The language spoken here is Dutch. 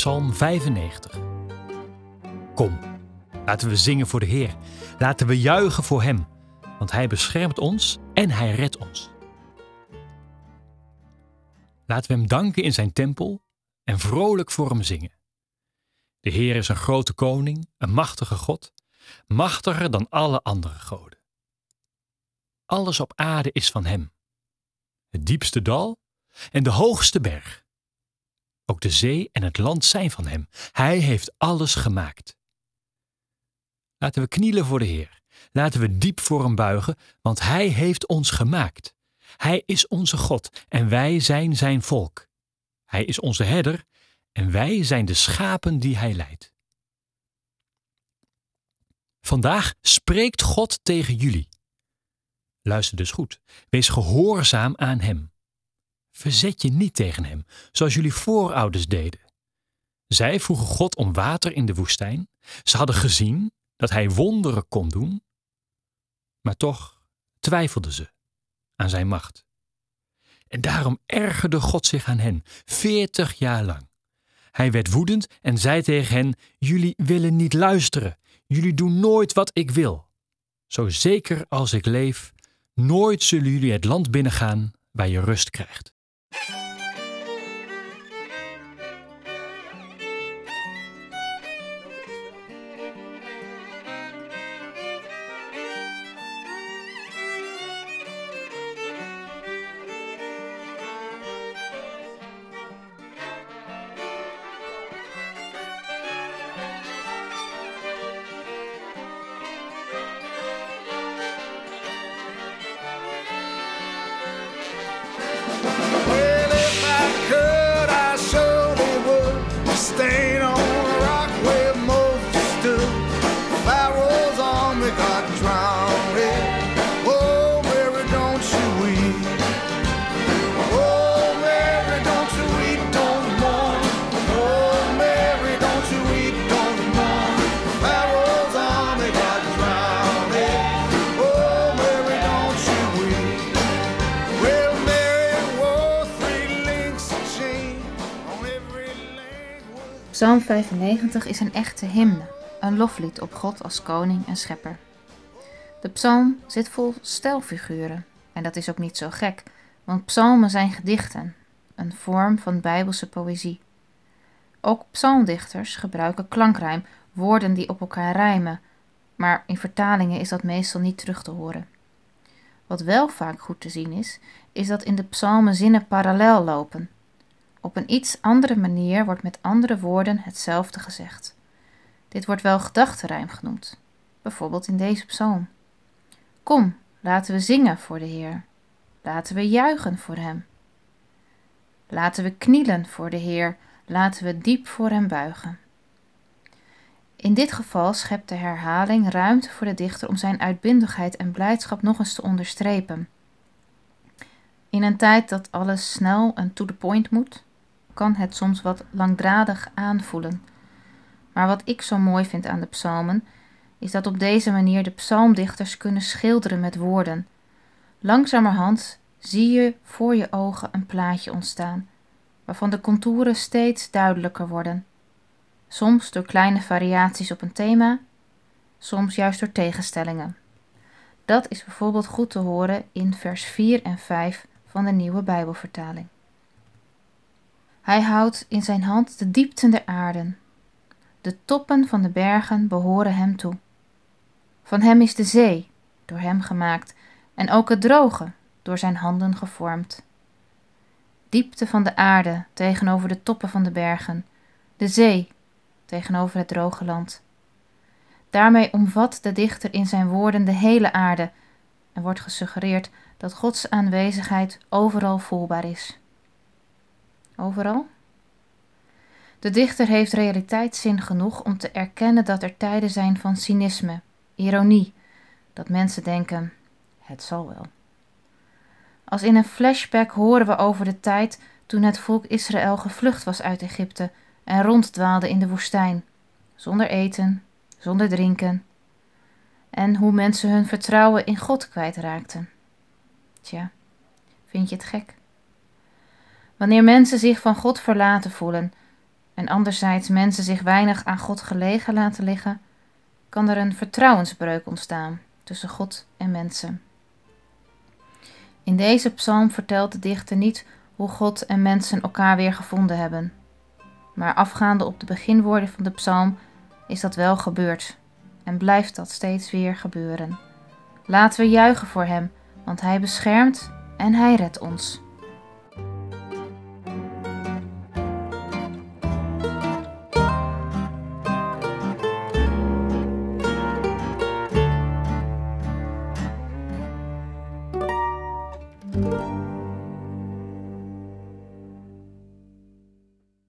Psalm 95. Kom, laten we zingen voor de Heer. Laten we juichen voor Hem, want Hij beschermt ons en Hij redt ons. Laten we Hem danken in Zijn tempel en vrolijk voor Hem zingen. De Heer is een grote koning, een machtige God, machtiger dan alle andere goden. Alles op aarde is van Hem. Het diepste dal en de hoogste berg. Ook de zee en het land zijn van Hem. Hij heeft alles gemaakt. Laten we knielen voor de Heer. Laten we diep voor Hem buigen, want Hij heeft ons gemaakt. Hij is onze God en wij zijn Zijn volk. Hij is onze herder en wij zijn de schapen die Hij leidt. Vandaag spreekt God tegen jullie. Luister dus goed. Wees gehoorzaam aan Hem. Verzet je niet tegen Hem, zoals jullie voorouders deden. Zij vroegen God om water in de woestijn. Ze hadden gezien dat Hij wonderen kon doen, maar toch twijfelden ze aan Zijn macht. En daarom ergerde God zich aan hen, veertig jaar lang. Hij werd woedend en zei tegen hen: Jullie willen niet luisteren. Jullie doen nooit wat ik wil. Zo zeker als ik leef, nooit zullen jullie het land binnengaan waar je rust krijgt. you Psalm 95 is een echte hymne, een loflied op God als koning en schepper. De psalm zit vol stijlfiguren en dat is ook niet zo gek, want psalmen zijn gedichten, een vorm van bijbelse poëzie. Ook psalmdichters gebruiken klankrijm, woorden die op elkaar rijmen, maar in vertalingen is dat meestal niet terug te horen. Wat wel vaak goed te zien is, is dat in de psalmen zinnen parallel lopen. Op een iets andere manier wordt met andere woorden hetzelfde gezegd. Dit wordt wel gedachtenrijm genoemd, bijvoorbeeld in deze psalm. Kom, laten we zingen voor de Heer. Laten we juichen voor Hem. Laten we knielen voor de Heer. Laten we diep voor Hem buigen. In dit geval schept de herhaling ruimte voor de dichter om zijn uitbundigheid en blijdschap nog eens te onderstrepen. In een tijd dat alles snel en to the point moet, kan het soms wat langdradig aanvoelen. Maar wat ik zo mooi vind aan de psalmen, is dat op deze manier de psalmdichters kunnen schilderen met woorden. Langzamerhand zie je voor je ogen een plaatje ontstaan, waarvan de contouren steeds duidelijker worden. Soms door kleine variaties op een thema, soms juist door tegenstellingen. Dat is bijvoorbeeld goed te horen in vers 4 en 5 van de nieuwe Bijbelvertaling. Hij houdt in zijn hand de diepten der aarden. De toppen van de bergen behoren hem toe. Van hem is de zee, door hem gemaakt, en ook het droge, door zijn handen gevormd. Diepte van de aarde tegenover de toppen van de bergen, de zee tegenover het droge land. Daarmee omvat de dichter in zijn woorden de hele aarde en wordt gesuggereerd dat Gods aanwezigheid overal voelbaar is. Overal? De dichter heeft realiteitszin genoeg om te erkennen dat er tijden zijn van cynisme, ironie, dat mensen denken: het zal wel. Als in een flashback horen we over de tijd toen het volk Israël gevlucht was uit Egypte en ronddwaalde in de woestijn, zonder eten, zonder drinken, en hoe mensen hun vertrouwen in God kwijtraakten. Tja, vind je het gek? Wanneer mensen zich van God verlaten voelen en anderzijds mensen zich weinig aan God gelegen laten liggen, kan er een vertrouwensbreuk ontstaan tussen God en mensen. In deze psalm vertelt de dichter niet hoe God en mensen elkaar weer gevonden hebben. Maar afgaande op de beginwoorden van de psalm is dat wel gebeurd en blijft dat steeds weer gebeuren. Laten we juichen voor Hem, want Hij beschermt en Hij redt ons.